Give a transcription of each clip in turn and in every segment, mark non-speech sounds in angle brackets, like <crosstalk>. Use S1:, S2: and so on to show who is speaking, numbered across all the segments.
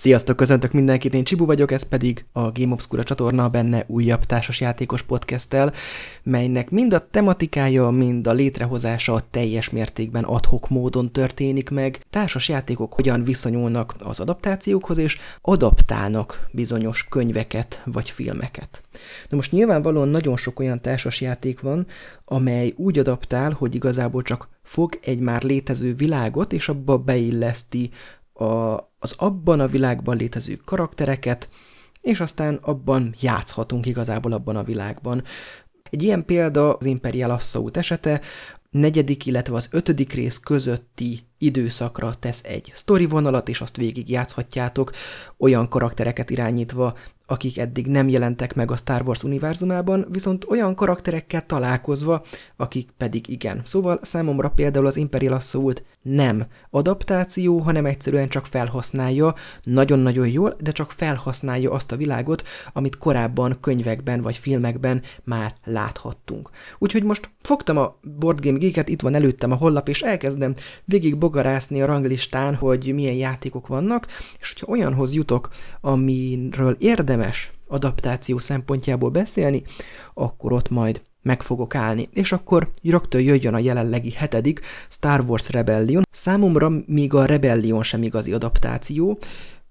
S1: Sziasztok, köszöntök mindenkit, én Csibu vagyok, ez pedig a Game Obscura csatorna, benne újabb társasjátékos podcasttel, melynek mind a tematikája, mind a létrehozása teljes mértékben adhok módon történik meg. Társasjátékok hogyan viszonyulnak az adaptációkhoz, és adaptálnak bizonyos könyveket vagy filmeket. Na most nyilvánvalóan nagyon sok olyan társasjáték van, amely úgy adaptál, hogy igazából csak fog egy már létező világot, és abba beilleszti a, az abban a világban létező karaktereket, és aztán abban játszhatunk igazából abban a világban. Egy ilyen példa az Imperial Assault esete, negyedik, illetve az ötödik rész közötti időszakra tesz egy sztori vonalat, és azt végig játszhatjátok, olyan karaktereket irányítva, akik eddig nem jelentek meg a Star Wars univerzumában, viszont olyan karakterekkel találkozva, akik pedig igen. Szóval számomra például az Imperial Assault nem adaptáció, hanem egyszerűen csak felhasználja, nagyon-nagyon jól, de csak felhasználja azt a világot, amit korábban könyvekben vagy filmekben már láthattunk. Úgyhogy most fogtam a Board Game Geek-et, itt van előttem a hollap, és elkezdem végig bogarászni a ranglistán, hogy milyen játékok vannak, és hogyha olyanhoz jutok, amiről érdemes adaptáció szempontjából beszélni, akkor ott majd meg fogok állni. És akkor rögtön jöjjön a jelenlegi hetedik Star Wars Rebellion. Számomra még a Rebellion sem igazi adaptáció,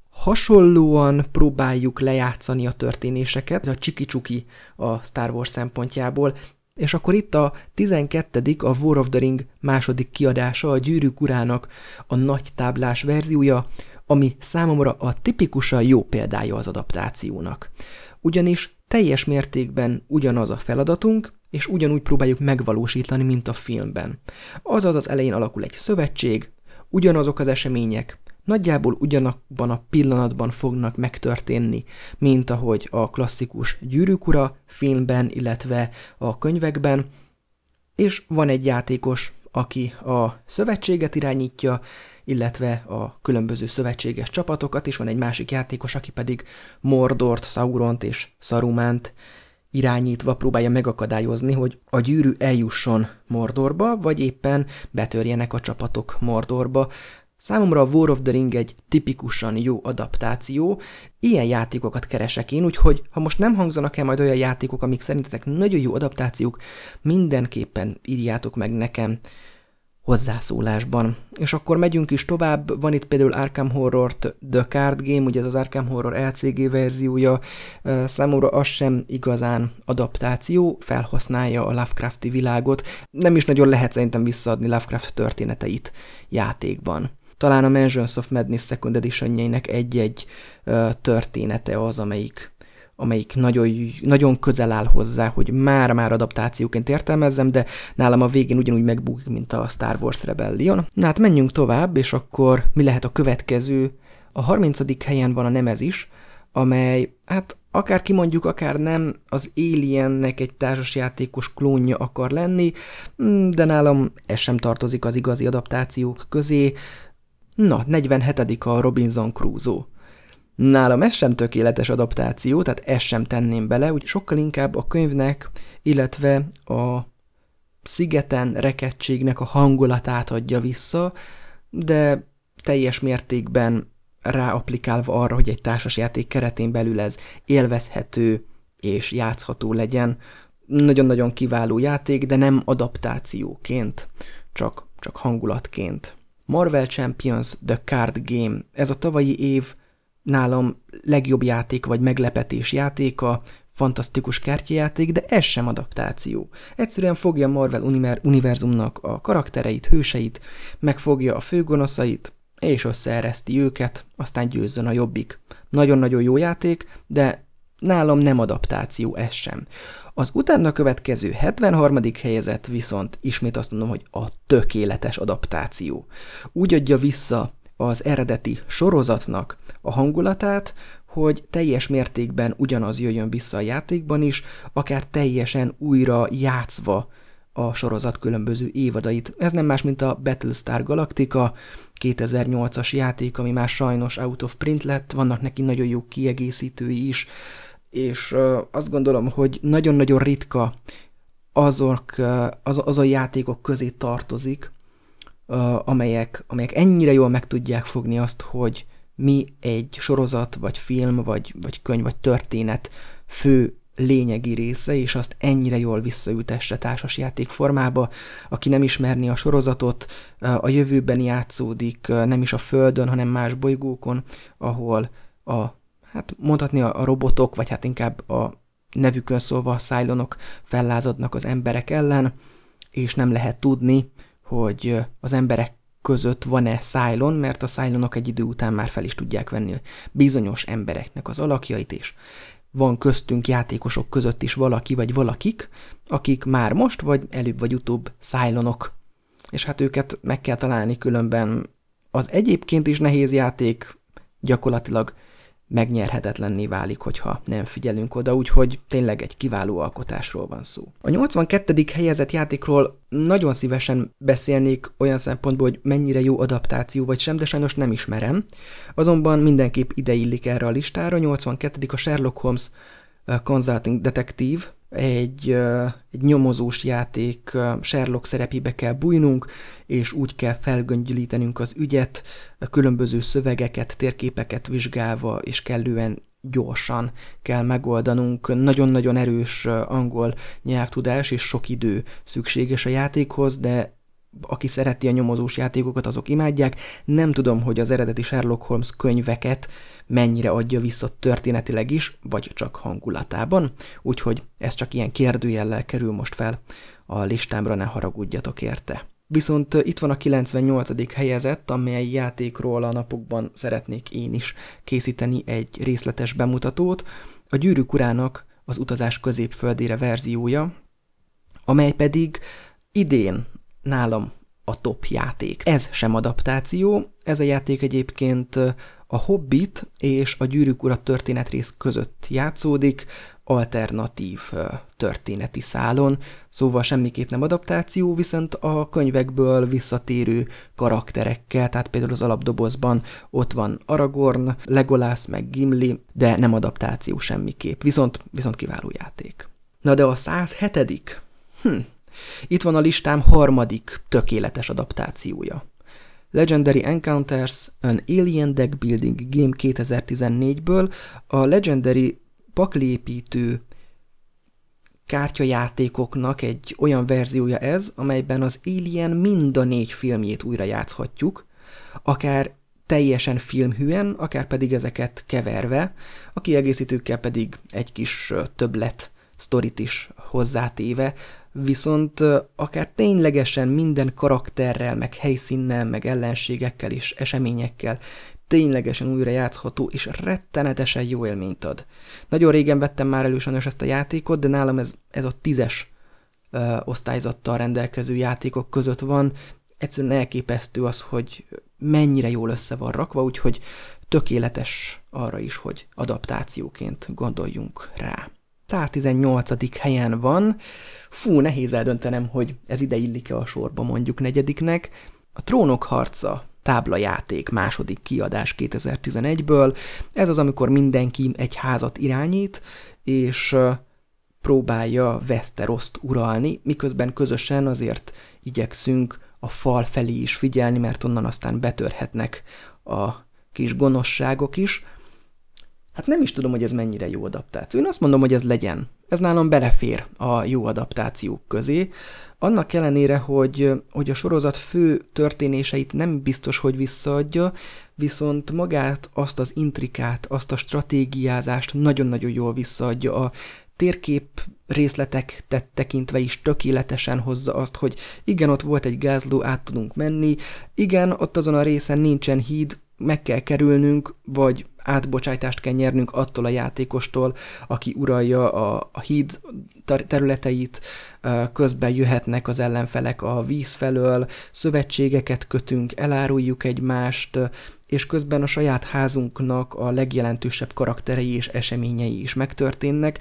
S1: hasonlóan próbáljuk lejátszani a történéseket, a csiki-csuki a Star Wars szempontjából, és akkor itt a 12. a War of the Ring második kiadása, a Gyűrűk urának a nagy táblás verziója, ami számomra a tipikusan jó példája az adaptációnak. Ugyanis teljes mértékben ugyanaz a feladatunk, és ugyanúgy próbáljuk megvalósítani, mint a filmben. Azaz az elején alakul egy szövetség, ugyanazok az események, nagyjából ugyanabban a pillanatban fognak megtörténni, mint ahogy a klasszikus Gyűrűk ura filmben, illetve a könyvekben, és van egy játékos, aki a szövetséget irányítja, illetve a különböző szövetséges csapatokat, és van egy másik játékos, aki pedig Mordort, Sauront és Sarumánt irányítva próbálja megakadályozni, hogy a gyűrű eljusson Mordorba, vagy éppen betörjenek a csapatok Mordorba. Számomra a War of the Ring egy tipikusan jó adaptáció, ilyen játékokat keresek én, úgyhogy ha most nem hangzanak el majd olyan játékok, amik szerintetek nagyon jó adaptációk, mindenképpen írjátok meg nekem hozzászólásban. És akkor megyünk is tovább, van itt például Arkham Horror The Card Game, ugye ez az Arkham Horror LCG verziója, számomra az sem igazán adaptáció, felhasználja a Lovecrafti világot, nem is nagyon lehet szerintem visszaadni Lovecraft történeteit játékban. Talán a Mansions of Madness Second edition egy-egy története az, amelyik amelyik nagyon, nagyon közel áll hozzá, hogy már-már adaptációként értelmezzem, de nálam a végén ugyanúgy megbújik, mint a Star Wars Rebellion. Na hát menjünk tovább, és akkor mi lehet a következő? A 30. helyen van a Nemezis, amely, hát akár kimondjuk, akár nem, az Aliennek egy társasjátékos klónja akar lenni, de nálam ez sem tartozik az igazi adaptációk közé. Na, 47. a Robinson Crusoe. Nálam ez sem tökéletes adaptáció, tehát ezt sem tenném bele, úgy sokkal inkább a könyvnek, illetve a szigeten rekedtségnek a hangulatát adja vissza, de teljes mértékben ráaplikálva arra, hogy egy társasjáték keretén belül ez élvezhető és játszható legyen. Nagyon-nagyon kiváló játék, de nem adaptációként, csak, csak hangulatként. Marvel Champions The Card Game. Ez a tavalyi év nálam legjobb játék vagy meglepetés játéka, fantasztikus kártyajáték, de ez sem adaptáció. Egyszerűen fogja Marvel univerzumnak a karaktereit, hőseit, megfogja a főgonoszait, és összeereszti őket, aztán győzzön a jobbik. Nagyon-nagyon jó játék, de nálam nem adaptáció ez sem. Az utána következő 73. helyezett viszont ismét azt mondom, hogy a tökéletes adaptáció. Úgy adja vissza az eredeti sorozatnak a hangulatát, hogy teljes mértékben ugyanaz jöjjön vissza a játékban is, akár teljesen újra játszva a sorozat különböző évadait. Ez nem más, mint a Battlestar Galactica 2008-as játék, ami már sajnos out of print lett, vannak neki nagyon jó kiegészítői is, és azt gondolom, hogy nagyon-nagyon ritka azok, az, az a játékok közé tartozik, amelyek, amelyek ennyire jól meg tudják fogni azt, hogy mi egy sorozat, vagy film, vagy, vagy könyv, vagy történet fő lényegi része, és azt ennyire jól visszaültesse társasjáték formába. Aki nem ismerni a sorozatot, a jövőben játszódik, nem is a Földön, hanem más bolygókon, ahol a, hát mondhatni a robotok, vagy hát inkább a nevükön szólva a szájlonok fellázadnak az emberek ellen, és nem lehet tudni, hogy az emberek között van-e szájlon, mert a szájlonok egy idő után már fel is tudják venni bizonyos embereknek az alakjait, és van köztünk játékosok között is valaki vagy valakik, akik már most vagy előbb vagy utóbb szájlonok. És hát őket meg kell találni különben az egyébként is nehéz játék gyakorlatilag megnyerhetetlenné válik, hogyha nem figyelünk oda, úgyhogy tényleg egy kiváló alkotásról van szó. A 82. helyezett játékról nagyon szívesen beszélnék olyan szempontból, hogy mennyire jó adaptáció vagy sem, de sajnos nem ismerem. Azonban mindenképp ide illik erre a listára. 82. a Sherlock Holmes Consulting Detective, egy, egy nyomozós játék, Sherlock szerepébe kell bújnunk, és úgy kell felgöngyölítenünk az ügyet, különböző szövegeket, térképeket vizsgálva, és kellően gyorsan kell megoldanunk. Nagyon-nagyon erős angol nyelvtudás és sok idő szükséges a játékhoz, de aki szereti a nyomozós játékokat, azok imádják. Nem tudom, hogy az eredeti Sherlock Holmes könyveket mennyire adja vissza történetileg is, vagy csak hangulatában, úgyhogy ez csak ilyen kérdőjellel kerül most fel a listámra, ne haragudjatok érte. Viszont itt van a 98. helyezett, amely játékról a napokban szeretnék én is készíteni egy részletes bemutatót, a Gyűrűk urának az utazás középföldére verziója, amely pedig idén nálam a top játék. Ez sem adaptáció, ez a játék egyébként a Hobbit és a Gyűrűk Ura történetrész között játszódik, alternatív történeti szálon, szóval semmiképp nem adaptáció, viszont a könyvekből visszatérő karakterekkel, tehát például az alapdobozban ott van Aragorn, Legolas meg Gimli, de nem adaptáció semmiképp, viszont, viszont kiváló játék. Na de a 107 hm, itt van a listám harmadik tökéletes adaptációja. Legendary Encounters, an Alien Deck Building Game 2014-ből a Legendary pakliépítő kártyajátékoknak egy olyan verziója ez, amelyben az Alien mind a négy filmjét újra játszhatjuk, akár teljesen filmhűen, akár pedig ezeket keverve, a kiegészítőkkel pedig egy kis többlet sztorit is hozzátéve, viszont akár ténylegesen minden karakterrel, meg helyszínnel, meg ellenségekkel és eseményekkel ténylegesen újra játszható, és rettenetesen jó élményt ad. Nagyon régen vettem már elő sajnos ezt a játékot, de nálam ez, ez a tízes ö, osztályzattal rendelkező játékok között van. Egyszerűen elképesztő az, hogy mennyire jól össze van rakva, úgyhogy tökéletes arra is, hogy adaptációként gondoljunk rá. 118. helyen van. Fú, nehéz eldöntenem, hogy ez ide illik-e a sorba mondjuk negyediknek. A Trónok harca táblajáték második kiadás 2011-ből. Ez az, amikor mindenki egy házat irányít, és próbálja Westeroszt uralni, miközben közösen azért igyekszünk a fal felé is figyelni, mert onnan aztán betörhetnek a kis gonoszságok is. Hát nem is tudom, hogy ez mennyire jó adaptáció. Én azt mondom, hogy ez legyen. Ez nálam belefér a jó adaptációk közé. Annak ellenére, hogy, hogy a sorozat fő történéseit nem biztos, hogy visszaadja, viszont magát, azt az intrikát, azt a stratégiázást nagyon-nagyon jól visszaadja. A térkép részletek tekintve is tökéletesen hozza azt, hogy igen, ott volt egy gázló, át tudunk menni, igen, ott azon a részen nincsen híd, meg kell kerülnünk, vagy átbocsájtást kell nyernünk attól a játékostól, aki uralja a, a híd területeit, közben jöhetnek az ellenfelek a víz felől, szövetségeket kötünk, eláruljuk egymást, és közben a saját házunknak a legjelentősebb karakterei és eseményei is megtörténnek.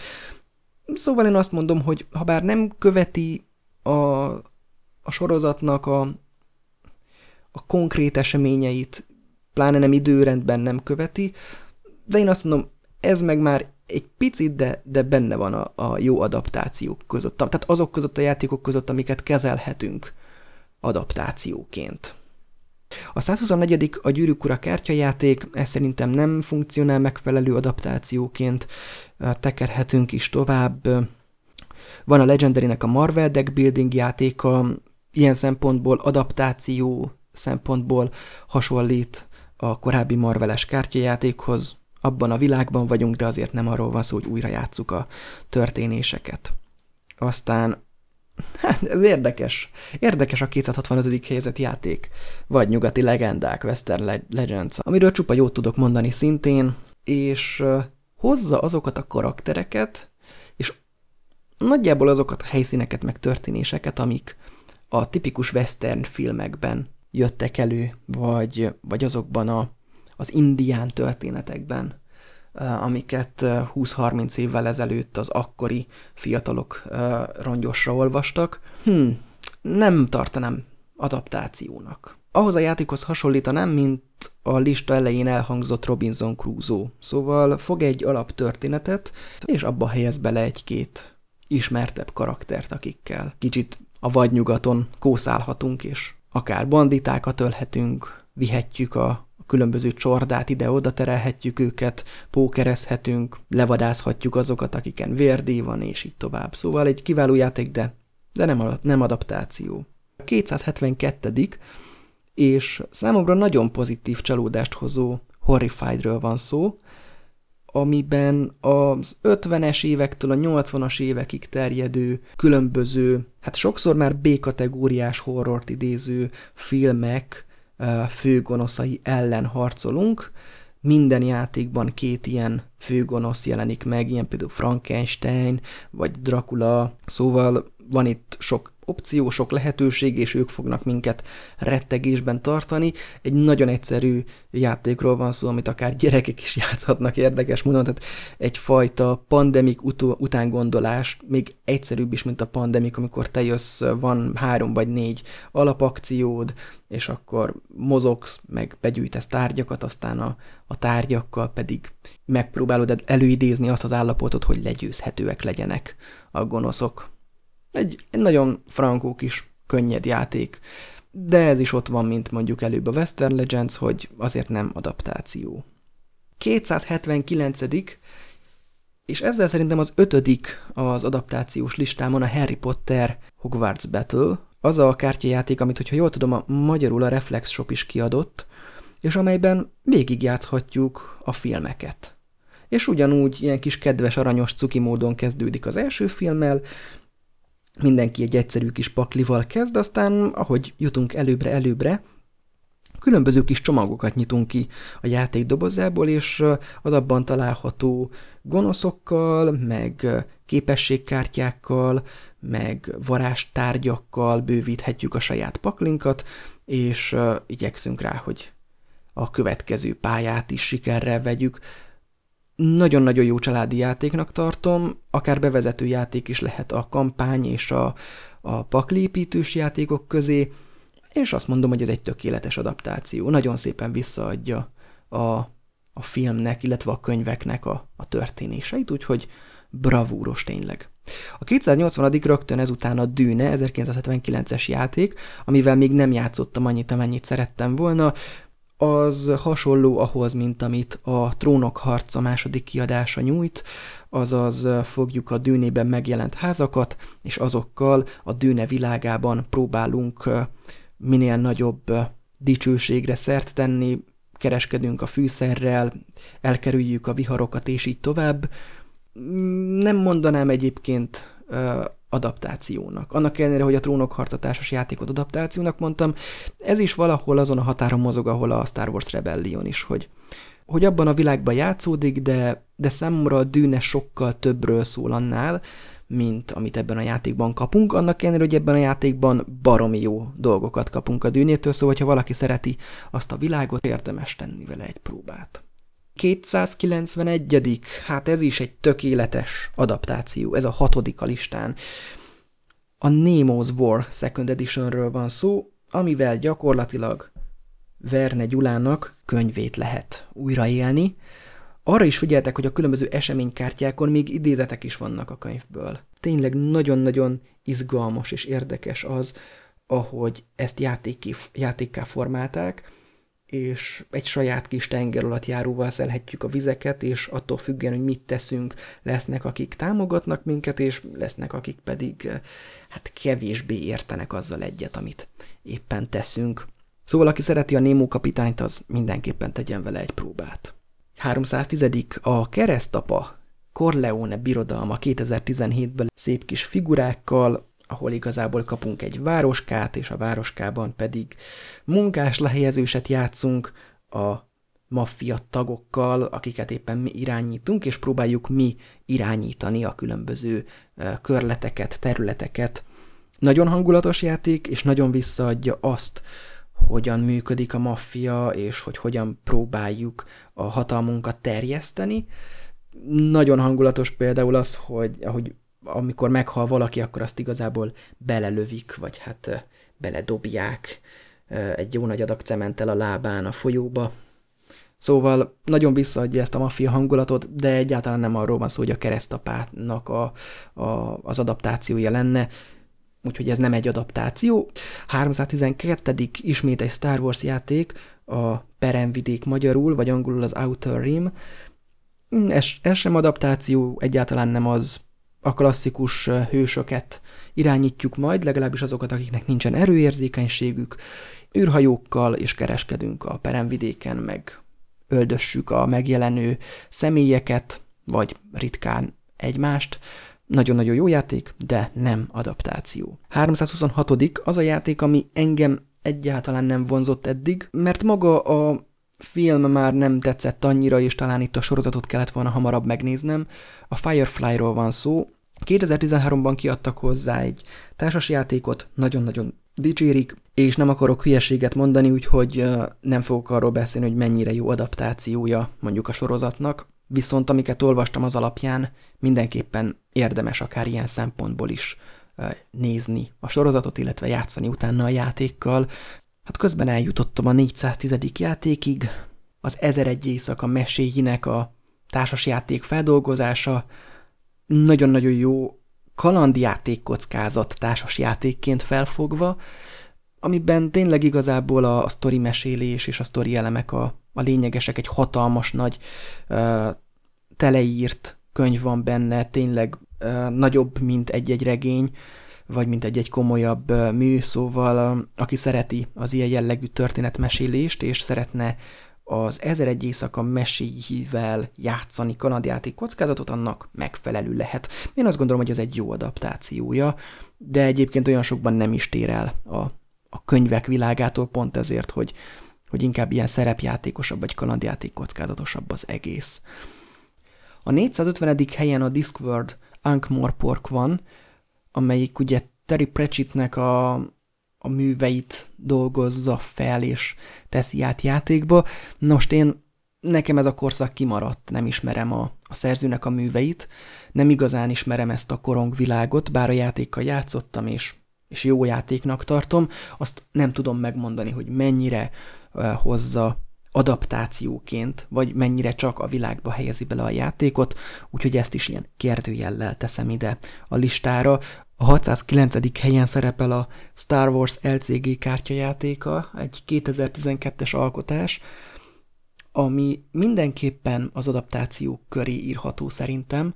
S1: Szóval én azt mondom, hogy ha bár nem követi a, a sorozatnak a, a konkrét eseményeit pláne nem időrendben nem követi, de én azt mondom, ez meg már egy picit, de, de benne van a, a jó adaptációk között. Tehát azok között a játékok között, amiket kezelhetünk adaptációként. A 124. a Gyűrűk Ura kártyajáték, ez szerintem nem funkcionál megfelelő adaptációként, tekerhetünk is tovább. Van a Legendary-nek a Marvel Deck Building játéka, ilyen szempontból adaptáció szempontból hasonlít a korábbi Marveles kártyajátékhoz. Abban a világban vagyunk, de azért nem arról van szó, hogy újra játsszuk a történéseket. Aztán Hát ez érdekes. Érdekes a 265. helyzet játék. Vagy nyugati legendák, Western Legends, amiről csupa jót tudok mondani szintén, és hozza azokat a karaktereket, és nagyjából azokat a helyszíneket, meg történéseket, amik a tipikus western filmekben jöttek elő, vagy, vagy azokban a, az indián történetekben, amiket 20-30 évvel ezelőtt az akkori fiatalok rongyosra olvastak. Hm, nem tartanám adaptációnak. Ahhoz a játékhoz hasonlítanám, mint a lista elején elhangzott Robinson Crusoe. Szóval fog egy alaptörténetet, és abba helyez bele egy-két ismertebb karaktert, akikkel kicsit a vadnyugaton kószálhatunk, és akár banditákat ölhetünk, vihetjük a különböző csordát ide-oda terelhetjük őket, pókerezhetünk, levadázhatjuk azokat, akiken vérdé van, és így tovább. Szóval egy kiváló játék, de, de nem, nem adaptáció. A 272 és számomra nagyon pozitív csalódást hozó Horrifiedről van szó, amiben az 50-es évektől a 80-as évekig terjedő különböző, hát sokszor már B-kategóriás horrort idéző filmek főgonoszai ellen harcolunk. Minden játékban két ilyen főgonosz jelenik meg, ilyen például Frankenstein, vagy Dracula, szóval van itt sok opció, sok lehetőség, és ők fognak minket rettegésben tartani. Egy nagyon egyszerű játékról van szó, amit akár gyerekek is <laughs> játszhatnak érdekes módon, tehát egyfajta pandemik ut- utángondolás, még egyszerűbb is, mint a pandemik, amikor te jössz, van három vagy négy alapakciód, és akkor mozogsz, meg begyűjtesz tárgyakat, aztán a, a tárgyakkal pedig megpróbálod előidézni azt az állapotot, hogy legyőzhetőek legyenek a gonoszok. Egy, egy nagyon frankó kis könnyed játék, de ez is ott van, mint mondjuk előbb a Western Legends, hogy azért nem adaptáció. 279 és ezzel szerintem az ötödik az adaptációs listámon a Harry Potter Hogwarts Battle, az a kártyajáték, amit, hogyha jól tudom, a magyarul a Reflex Shop is kiadott, és amelyben végigjátszhatjuk a filmeket. És ugyanúgy ilyen kis kedves, aranyos cuki módon kezdődik az első filmmel, mindenki egy egyszerű kis paklival kezd, aztán ahogy jutunk előbbre-előbbre, különböző kis csomagokat nyitunk ki a játék dobozából, és az abban található gonoszokkal, meg képességkártyákkal, meg varázstárgyakkal bővíthetjük a saját paklinkat, és igyekszünk rá, hogy a következő pályát is sikerrel vegyük. Nagyon-nagyon jó családi játéknak tartom, akár bevezető játék is lehet a kampány és a, a paklépítős játékok közé, és azt mondom, hogy ez egy tökéletes adaptáció. Nagyon szépen visszaadja a, a filmnek, illetve a könyveknek a, a történéseit, úgyhogy bravúros tényleg. A 280. rögtön ezután a Dűne, 1979-es játék, amivel még nem játszottam annyit, amennyit szerettem volna, az hasonló ahhoz, mint amit a Trónok harca második kiadása nyújt, azaz fogjuk a dűnében megjelent házakat, és azokkal a dűne világában próbálunk minél nagyobb dicsőségre szert tenni, kereskedünk a fűszerrel, elkerüljük a viharokat, és így tovább. Nem mondanám egyébként adaptációnak. Annak ellenére, hogy a Trónok harca társas játékot adaptációnak mondtam, ez is valahol azon a határon mozog, ahol a Star Wars Rebellion is, hogy, hogy abban a világban játszódik, de, de számomra a dűne sokkal többről szól annál, mint amit ebben a játékban kapunk, annak ellenére, hogy ebben a játékban baromi jó dolgokat kapunk a dűnétől, szóval ha valaki szereti azt a világot, érdemes tenni vele egy próbát. 291. Hát ez is egy tökéletes adaptáció, ez a hatodik a listán. A Nemo's War Second Editionről van szó, amivel gyakorlatilag Verne Gyulának könyvét lehet újraélni. Arra is figyeltek, hogy a különböző eseménykártyákon még idézetek is vannak a könyvből. Tényleg nagyon-nagyon izgalmas és érdekes az, ahogy ezt játék, játékká formálták, és egy saját kis tenger alatt járóval szelhetjük a vizeket, és attól függően, hogy mit teszünk, lesznek, akik támogatnak minket, és lesznek, akik pedig hát kevésbé értenek azzal egyet, amit éppen teszünk. Szóval, aki szereti a Némó kapitányt, az mindenképpen tegyen vele egy próbát. 310. A keresztapa Corleone birodalma 2017-ben szép kis figurákkal, ahol igazából kapunk egy városkát, és a városkában pedig munkás lehelyezőset játszunk a maffia tagokkal, akiket éppen mi irányítunk, és próbáljuk mi irányítani a különböző körleteket, területeket. Nagyon hangulatos játék, és nagyon visszaadja azt, hogyan működik a maffia, és hogy hogyan próbáljuk a hatalmunkat terjeszteni. Nagyon hangulatos például az, hogy ahogy amikor meghal valaki, akkor azt igazából belelövik, vagy hát beledobják egy jó nagy adag cementtel a lábán a folyóba. Szóval nagyon visszaadja ezt a maffia hangulatot, de egyáltalán nem arról van szó, hogy a keresztapának a, a, az adaptációja lenne, úgyhogy ez nem egy adaptáció. 312. ismét egy Star Wars játék, a Peremvidék magyarul, vagy angolul az Outer Rim. Ez, ez sem adaptáció, egyáltalán nem az, a klasszikus hősöket irányítjuk majd, legalábbis azokat, akiknek nincsen erőérzékenységük, űrhajókkal és kereskedünk a peremvidéken, meg öldössük a megjelenő személyeket, vagy ritkán egymást. Nagyon-nagyon jó játék, de nem adaptáció. 326. az a játék, ami engem egyáltalán nem vonzott eddig, mert maga a film már nem tetszett annyira, és talán itt a sorozatot kellett volna hamarabb megnéznem. A Firefly-ról van szó, 2013-ban kiadtak hozzá egy társasjátékot, nagyon-nagyon dicsérik, és nem akarok hülyeséget mondani, úgyhogy nem fogok arról beszélni, hogy mennyire jó adaptációja mondjuk a sorozatnak, viszont amiket olvastam az alapján, mindenképpen érdemes akár ilyen szempontból is nézni a sorozatot, illetve játszani utána a játékkal. Hát közben eljutottam a 410. játékig, az 1001 éjszaka meséinek a társasjáték feldolgozása, nagyon-nagyon jó kalandjáték kockázat társas játékként felfogva, amiben tényleg igazából a, a sztori mesélés és a sztori elemek a, a lényegesek, egy hatalmas nagy uh, teleírt könyv van benne, tényleg uh, nagyobb, mint egy-egy regény, vagy mint egy-egy komolyabb uh, mű, szóval uh, aki szereti az ilyen jellegű történetmesélést, és szeretne az Ezer egy éjszaka meséivel játszani kanadjáték kockázatot, annak megfelelő lehet. Én azt gondolom, hogy ez egy jó adaptációja, de egyébként olyan sokban nem is tér el a, a könyvek világától, pont ezért, hogy, hogy inkább ilyen szerepjátékosabb vagy kalandjáték kockázatosabb az egész. A 450. helyen a Discworld Ankh-Morpork van, amelyik ugye Terry Pratchettnek a a műveit dolgozza fel és teszi át játékba. Most én nekem ez a korszak kimaradt, nem ismerem a, a szerzőnek a műveit, nem igazán ismerem ezt a korongvilágot, bár a játékkal játszottam, és, és jó játéknak tartom, azt nem tudom megmondani, hogy mennyire uh, hozza adaptációként, vagy mennyire csak a világba helyezi bele a játékot, úgyhogy ezt is ilyen kérdőjellel teszem ide a listára. A 609. helyen szerepel a Star Wars LCG kártyajátéka, egy 2012-es alkotás, ami mindenképpen az adaptációk köré írható szerintem.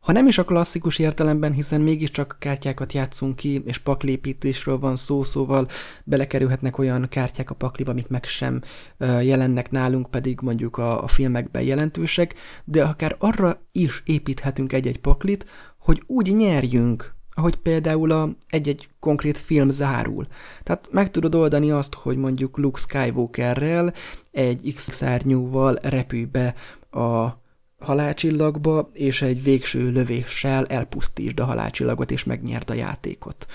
S1: Ha nem is a klasszikus értelemben, hiszen mégiscsak kártyákat játszunk ki, és paklépítésről van szó, szóval belekerülhetnek olyan kártyák a pakliba, amik meg sem jelennek nálunk, pedig mondjuk a, a filmekben jelentősek, de akár arra is építhetünk egy-egy paklit, hogy úgy nyerjünk, ahogy például a egy-egy konkrét film zárul. Tehát meg tudod oldani azt, hogy mondjuk Luke Skywalkerrel egy X-szárnyúval repülj be a halálcsillagba, és egy végső lövéssel elpusztítsd a halálcsillagot, és megnyert a játékot.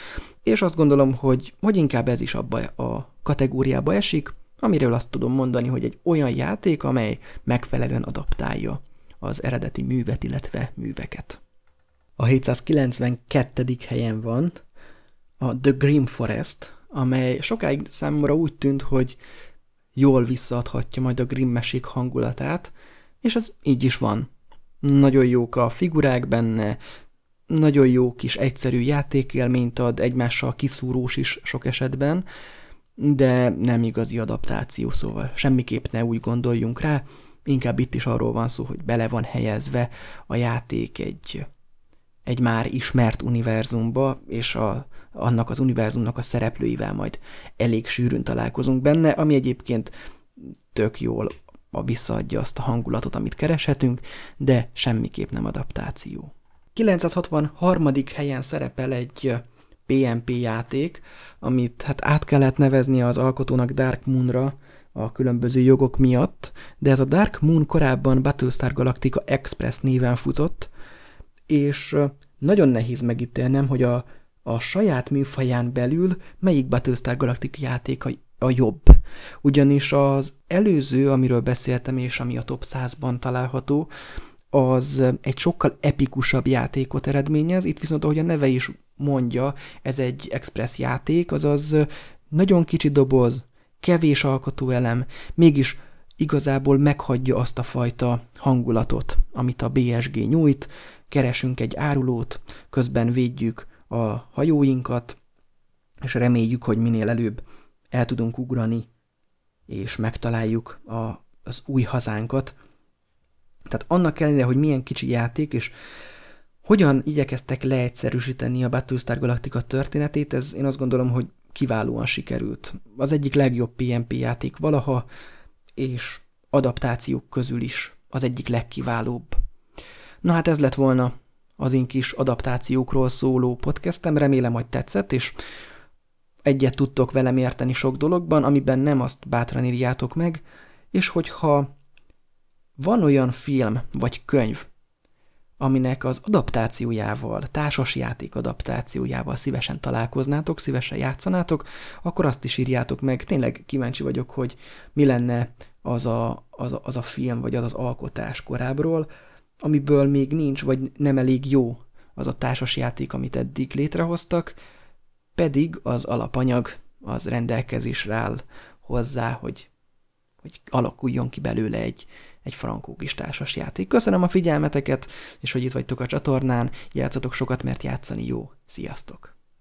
S1: És azt gondolom, hogy, hogy inkább ez is abba a kategóriába esik, amiről azt tudom mondani, hogy egy olyan játék, amely megfelelően adaptálja az eredeti művet, illetve műveket a 792. helyen van a The Grim Forest, amely sokáig számomra úgy tűnt, hogy jól visszaadhatja majd a Grimm mesék hangulatát, és ez így is van. Nagyon jók a figurák benne, nagyon jó kis egyszerű játékélményt ad, egymással kiszúrós is sok esetben, de nem igazi adaptáció, szóval semmiképp ne úgy gondoljunk rá, inkább itt is arról van szó, hogy bele van helyezve a játék egy, egy már ismert univerzumba, és a, annak az univerzumnak a szereplőivel majd elég sűrűn találkozunk benne, ami egyébként tök jól a visszaadja azt a hangulatot, amit kereshetünk, de semmiképp nem adaptáció. 963. helyen szerepel egy PMP játék, amit hát át kellett nevezni az alkotónak Dark Moonra a különböző jogok miatt, de ez a Dark Moon korábban Battlestar Galactica Express néven futott, és nagyon nehéz megítélnem, hogy a, a saját műfaján belül melyik Battlestar Galactica játék a jobb. Ugyanis az előző, amiről beszéltem, és ami a top 100-ban található, az egy sokkal epikusabb játékot eredményez, itt viszont ahogy a neve is mondja, ez egy express játék, azaz nagyon kicsi doboz, kevés alkotóelem, mégis igazából meghagyja azt a fajta hangulatot, amit a BSG nyújt, keresünk egy árulót, közben védjük a hajóinkat, és reméljük, hogy minél előbb el tudunk ugrani, és megtaláljuk a, az új hazánkat. Tehát annak ellenére, hogy milyen kicsi játék, és hogyan igyekeztek leegyszerűsíteni a Battlestar Galactica történetét, ez én azt gondolom, hogy kiválóan sikerült. Az egyik legjobb PMP játék valaha, és adaptációk közül is az egyik legkiválóbb. Na hát ez lett volna az én kis adaptációkról szóló podcastem, remélem, hogy tetszett, és egyet tudtok velem érteni sok dologban, amiben nem azt bátran írjátok meg, és hogyha van olyan film vagy könyv, aminek az adaptációjával, társasjáték adaptációjával szívesen találkoznátok, szívesen játszanátok, akkor azt is írjátok meg. Tényleg kíváncsi vagyok, hogy mi lenne az a, az a, az a film, vagy az az alkotás korábbról, amiből még nincs, vagy nem elég jó az a társasjáték, amit eddig létrehoztak, pedig az alapanyag az rendelkezésre áll hozzá, hogy, hogy alakuljon ki belőle egy, egy frankó kis társas játék. Köszönöm a figyelmeteket, és hogy itt vagytok a csatornán, játszatok sokat, mert játszani jó. Sziasztok!